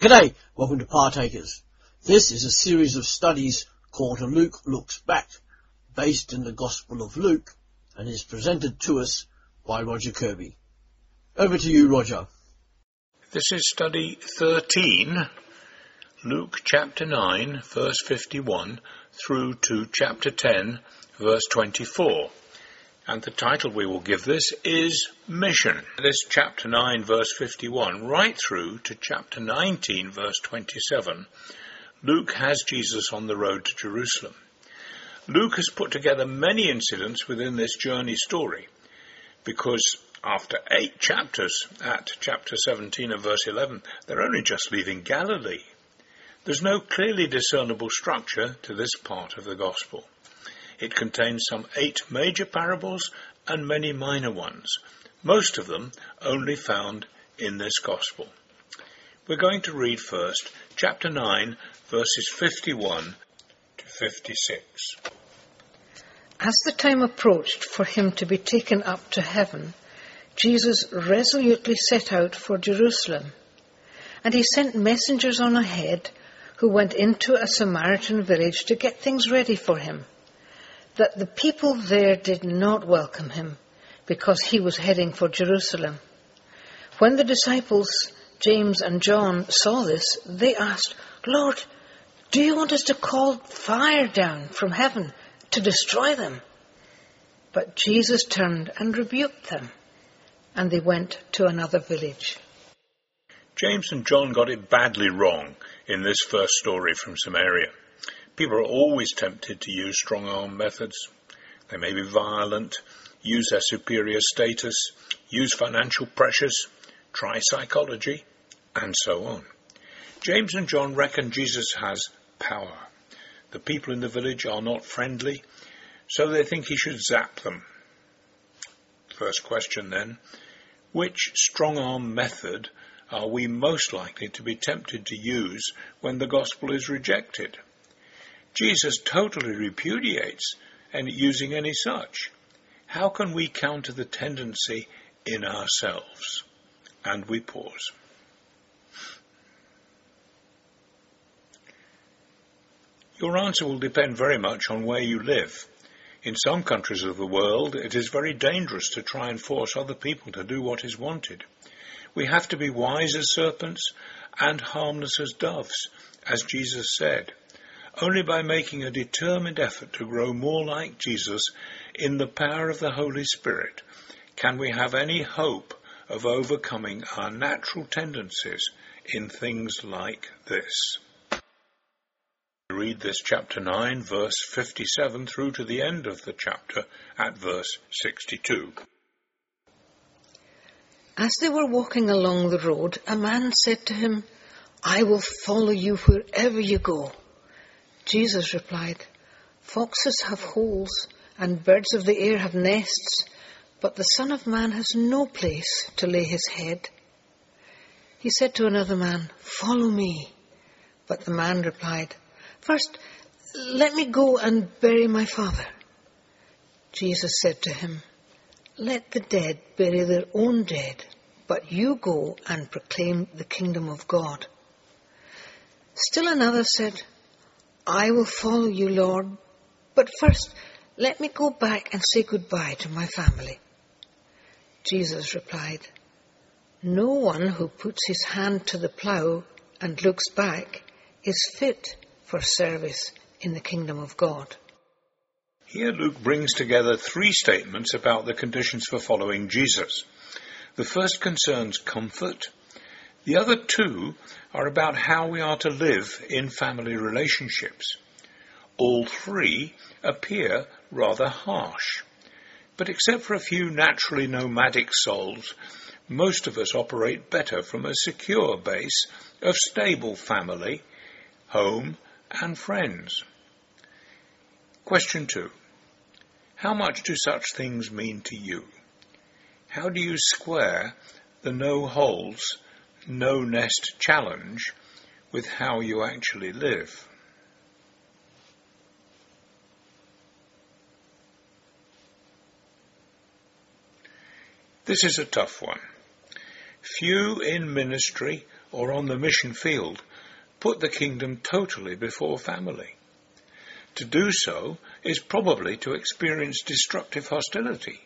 G'day, welcome to Partakers. This is a series of studies called Luke Looks Back, based in the Gospel of Luke, and is presented to us by Roger Kirby. Over to you, Roger. This is study 13, Luke chapter 9, verse 51, through to chapter 10, verse 24. And the title we will give this is Mission. This chapter 9 verse 51 right through to chapter 19 verse 27. Luke has Jesus on the road to Jerusalem. Luke has put together many incidents within this journey story because after eight chapters at chapter 17 and verse 11, they're only just leaving Galilee. There's no clearly discernible structure to this part of the gospel. It contains some eight major parables and many minor ones, most of them only found in this Gospel. We're going to read first chapter 9, verses 51 to 56. As the time approached for him to be taken up to heaven, Jesus resolutely set out for Jerusalem. And he sent messengers on ahead who went into a Samaritan village to get things ready for him that the people there did not welcome him because he was heading for Jerusalem. When the disciples, James and John, saw this, they asked, Lord, do you want us to call fire down from heaven to destroy them? But Jesus turned and rebuked them, and they went to another village. James and John got it badly wrong in this first story from Samaria. People are always tempted to use strong arm methods. They may be violent, use their superior status, use financial pressures, try psychology, and so on. James and John reckon Jesus has power. The people in the village are not friendly, so they think he should zap them. First question then, which strong arm method are we most likely to be tempted to use when the gospel is rejected? Jesus totally repudiates any, using any such. How can we counter the tendency in ourselves? And we pause. Your answer will depend very much on where you live. In some countries of the world, it is very dangerous to try and force other people to do what is wanted. We have to be wise as serpents and harmless as doves, as Jesus said. Only by making a determined effort to grow more like Jesus in the power of the Holy Spirit can we have any hope of overcoming our natural tendencies in things like this. Read this chapter 9, verse 57 through to the end of the chapter at verse 62. As they were walking along the road, a man said to him, I will follow you wherever you go. Jesus replied, Foxes have holes and birds of the air have nests, but the Son of Man has no place to lay his head. He said to another man, Follow me. But the man replied, First, let me go and bury my father. Jesus said to him, Let the dead bury their own dead, but you go and proclaim the kingdom of God. Still another said, I will follow you, Lord, but first let me go back and say goodbye to my family. Jesus replied, No one who puts his hand to the plough and looks back is fit for service in the kingdom of God. Here Luke brings together three statements about the conditions for following Jesus. The first concerns comfort, the other two are about how we are to live in family relationships. All three appear rather harsh. But except for a few naturally nomadic souls, most of us operate better from a secure base of stable family, home, and friends. Question two. How much do such things mean to you? How do you square the no holes no nest challenge with how you actually live. This is a tough one. Few in ministry or on the mission field put the kingdom totally before family. To do so is probably to experience destructive hostility.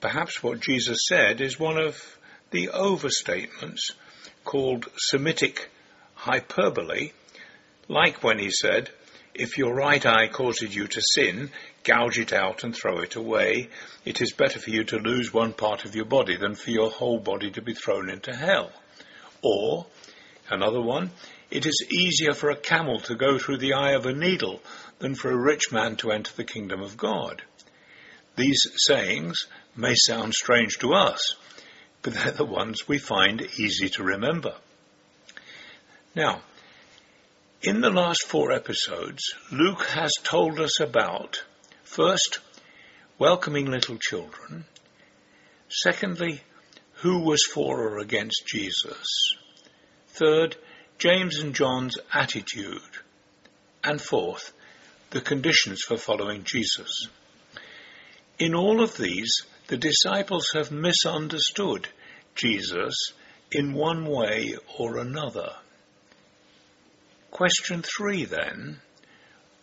Perhaps what Jesus said is one of the overstatements called Semitic hyperbole, like when he said, if your right eye causes you to sin, gouge it out and throw it away. It is better for you to lose one part of your body than for your whole body to be thrown into hell. Or, another one, it is easier for a camel to go through the eye of a needle than for a rich man to enter the kingdom of God. These sayings may sound strange to us, but they're the ones we find easy to remember. Now, in the last four episodes, Luke has told us about, first, welcoming little children, secondly, who was for or against Jesus, third, James and John's attitude, and fourth, the conditions for following Jesus. In all of these, the disciples have misunderstood Jesus in one way or another. Question three then,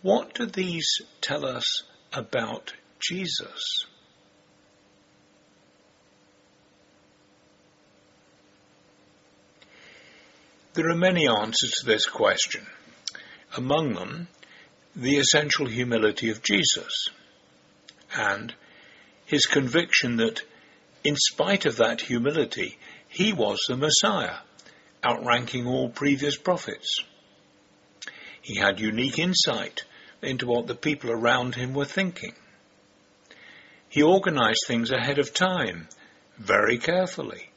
what do these tell us about Jesus? There are many answers to this question. Among them, the essential humility of Jesus and his conviction that in spite of that humility, he was the Messiah, outranking all previous prophets. He had unique insight into what the people around him were thinking. He organized things ahead of time, very carefully.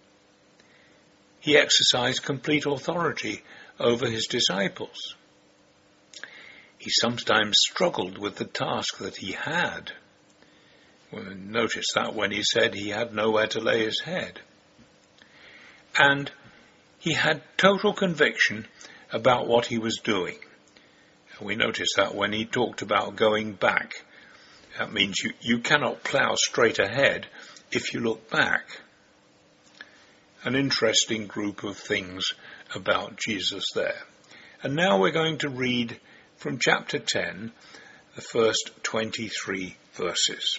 He exercised complete authority over his disciples. He sometimes struggled with the task that he had. Notice that when he said he had nowhere to lay his head. And he had total conviction about what he was doing. We notice that when he talked about going back. That means you, you cannot plough straight ahead if you look back. An interesting group of things about Jesus there. And now we're going to read from chapter 10, the first 23 verses.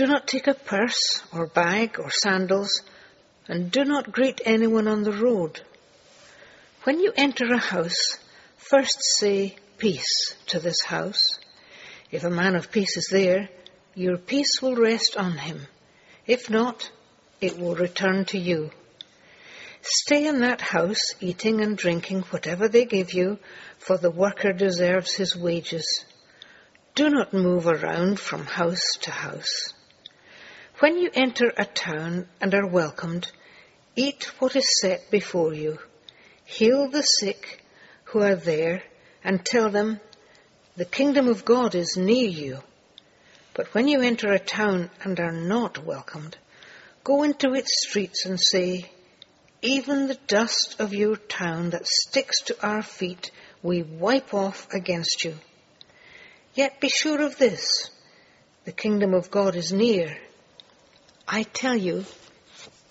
Do not take a purse or bag or sandals, and do not greet anyone on the road. When you enter a house, first say peace to this house. If a man of peace is there, your peace will rest on him. If not, it will return to you. Stay in that house, eating and drinking whatever they give you, for the worker deserves his wages. Do not move around from house to house. When you enter a town and are welcomed, eat what is set before you. Heal the sick who are there and tell them, the kingdom of God is near you. But when you enter a town and are not welcomed, go into its streets and say, even the dust of your town that sticks to our feet we wipe off against you. Yet be sure of this, the kingdom of God is near. I tell you,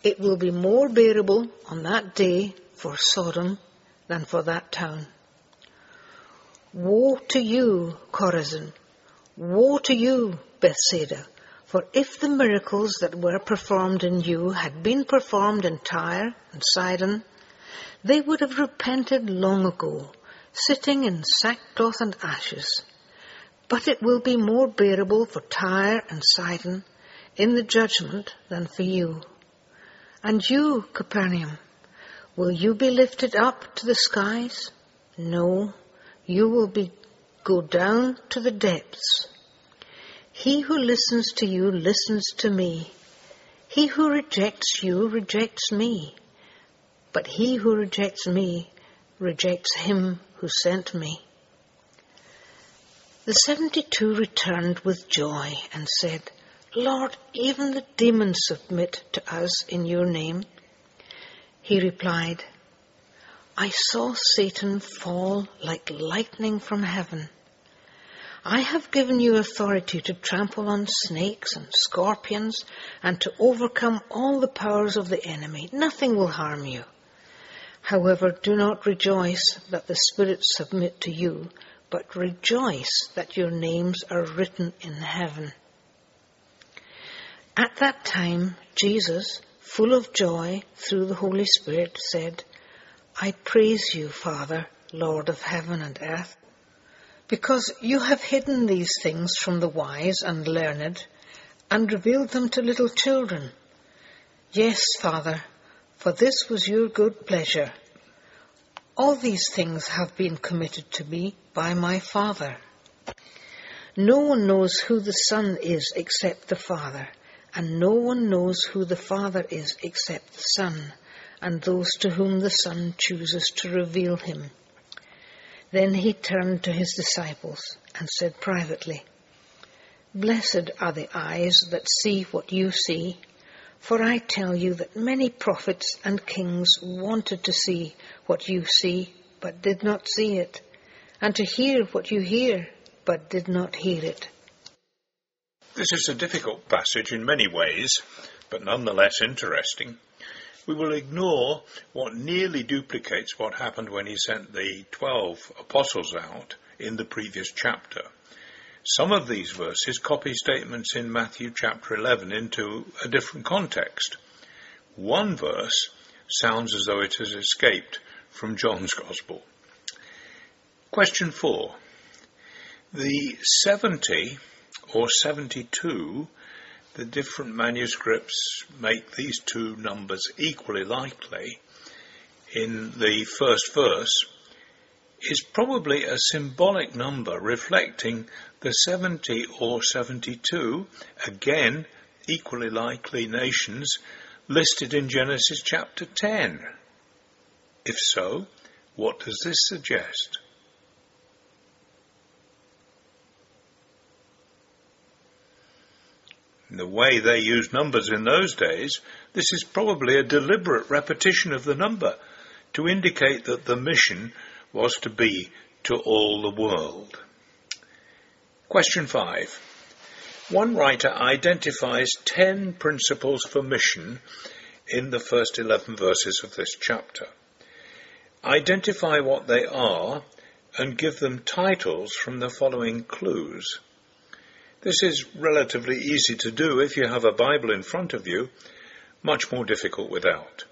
it will be more bearable on that day for Sodom than for that town. Woe to you, Chorazin! Woe to you, Bethsaida! For if the miracles that were performed in you had been performed in Tyre and Sidon, they would have repented long ago, sitting in sackcloth and ashes. But it will be more bearable for Tyre and Sidon in the judgment than for you. And you, Capernaum, will you be lifted up to the skies? No, you will be go down to the depths. He who listens to you listens to me. He who rejects you rejects me. but he who rejects me rejects him who sent me. The seventy-two returned with joy and said, Lord, even the demons submit to us in your name. He replied, I saw Satan fall like lightning from heaven. I have given you authority to trample on snakes and scorpions and to overcome all the powers of the enemy. Nothing will harm you. However, do not rejoice that the spirits submit to you, but rejoice that your names are written in heaven. At that time, Jesus, full of joy through the Holy Spirit, said, I praise you, Father, Lord of heaven and earth, because you have hidden these things from the wise and learned and revealed them to little children. Yes, Father, for this was your good pleasure. All these things have been committed to me by my Father. No one knows who the Son is except the Father, and no one knows who the Father is except the Son, and those to whom the Son chooses to reveal him. Then he turned to his disciples and said privately, Blessed are the eyes that see what you see, for I tell you that many prophets and kings wanted to see what you see, but did not see it, and to hear what you hear, but did not hear it. This is a difficult passage in many ways, but nonetheless interesting. We will ignore what nearly duplicates what happened when he sent the twelve apostles out in the previous chapter. Some of these verses copy statements in Matthew chapter 11 into a different context. One verse sounds as though it has escaped from John's Gospel. Question 4. The 70 or 72, the different manuscripts make these two numbers equally likely in the first verse is probably a symbolic number reflecting the 70 or 72, again equally likely nations, listed in Genesis chapter 10. If so, what does this suggest? The way they used numbers in those days, this is probably a deliberate repetition of the number to indicate that the mission was to be to all the world. Question 5. One writer identifies 10 principles for mission in the first 11 verses of this chapter. Identify what they are and give them titles from the following clues. This is relatively easy to do if you have a Bible in front of you, much more difficult without.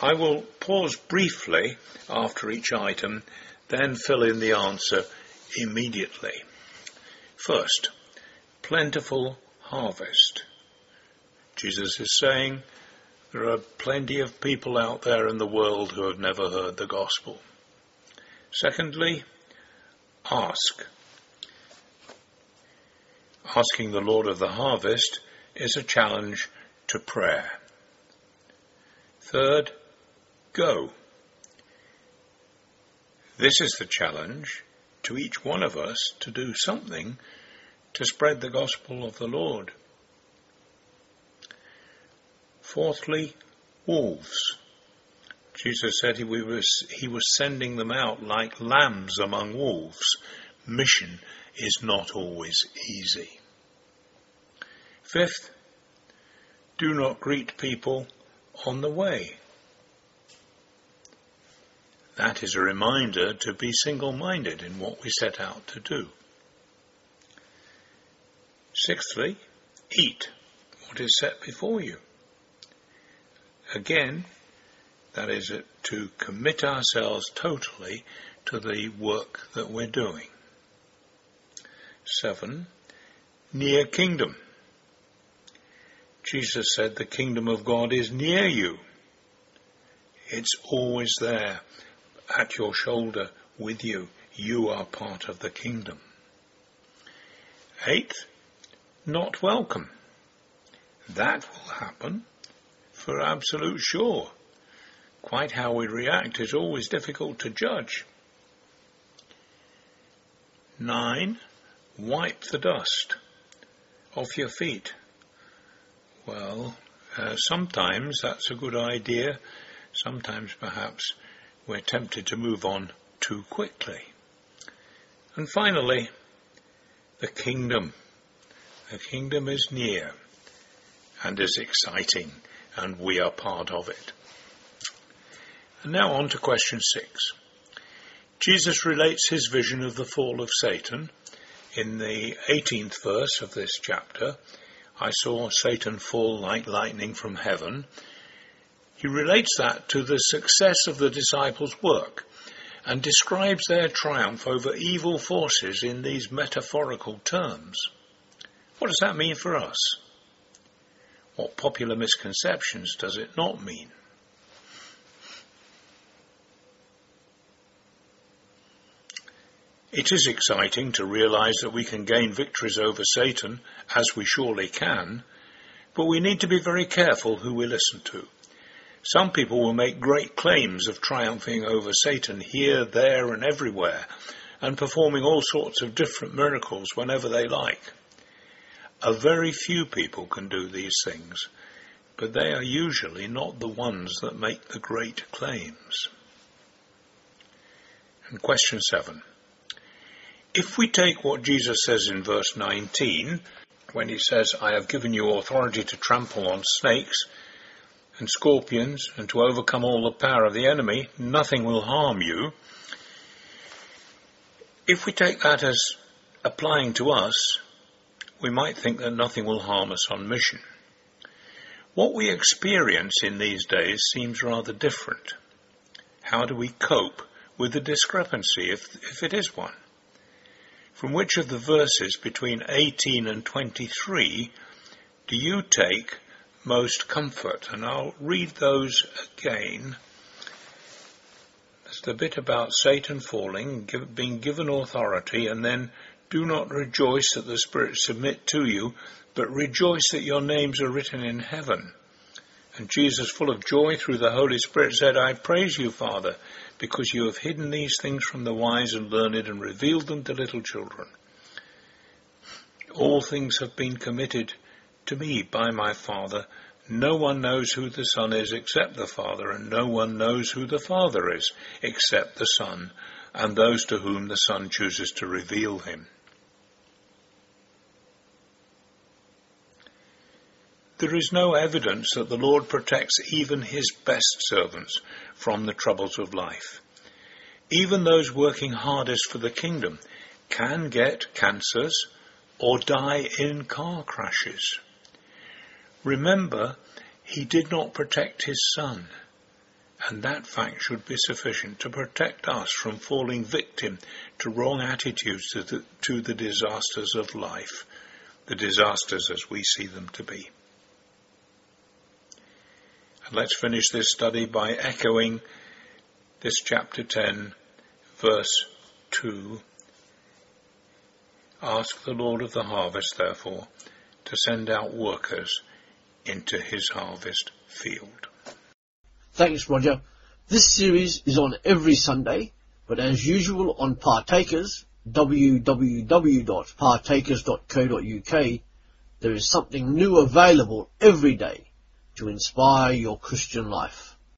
I will pause briefly after each item, then fill in the answer immediately. First, plentiful harvest. Jesus is saying there are plenty of people out there in the world who have never heard the gospel. Secondly, ask. Asking the Lord of the harvest is a challenge to prayer. Third, go. This is the challenge to each one of us to do something to spread the gospel of the Lord. Fourthly, wolves. Jesus said he was, he was sending them out like lambs among wolves. Mission is not always easy. Fifth, do not greet people on the way. That is a reminder to be single minded in what we set out to do. Sixthly, eat what is set before you. Again, that is to commit ourselves totally to the work that we're doing. Seven, near kingdom. Jesus said the kingdom of God is near you. It's always there at your shoulder with you. You are part of the kingdom. Eighth, not welcome. That will happen for absolute sure. Quite how we react is always difficult to judge. 9. Wipe the dust off your feet. Well, uh, sometimes that's a good idea. Sometimes perhaps we're tempted to move on too quickly. And finally, the kingdom. The kingdom is near and is exciting, and we are part of it. And now on to question six. Jesus relates his vision of the fall of Satan in the 18th verse of this chapter. I saw Satan fall like lightning from heaven. He relates that to the success of the disciples' work and describes their triumph over evil forces in these metaphorical terms. What does that mean for us? What popular misconceptions does it not mean? It is exciting to realize that we can gain victories over Satan, as we surely can, but we need to be very careful who we listen to. Some people will make great claims of triumphing over Satan here, there, and everywhere, and performing all sorts of different miracles whenever they like. A very few people can do these things, but they are usually not the ones that make the great claims. And question seven. If we take what Jesus says in verse 19, when he says, I have given you authority to trample on snakes and scorpions and to overcome all the power of the enemy, nothing will harm you. If we take that as applying to us, we might think that nothing will harm us on mission. What we experience in these days seems rather different. How do we cope with the discrepancy, if, if it is one? From which of the verses between 18 and 23 do you take most comfort? And I'll read those again. There's the bit about Satan falling, give, being given authority, and then do not rejoice that the spirits submit to you, but rejoice that your names are written in heaven. And Jesus, full of joy through the Holy Spirit, said, I praise you, Father, because you have hidden these things from the wise and learned and revealed them to little children. All things have been committed to me by my Father. No one knows who the Son is except the Father, and no one knows who the Father is except the Son, and those to whom the Son chooses to reveal him. There is no evidence that the Lord protects even his best servants from the troubles of life. Even those working hardest for the kingdom can get cancers or die in car crashes. Remember, he did not protect his son, and that fact should be sufficient to protect us from falling victim to wrong attitudes to the, to the disasters of life, the disasters as we see them to be. Let's finish this study by echoing this chapter 10, verse 2. Ask the Lord of the harvest, therefore, to send out workers into his harvest field. Thanks, Roger. This series is on every Sunday, but as usual on Partakers, www.partakers.co.uk, there is something new available every day to inspire your Christian life.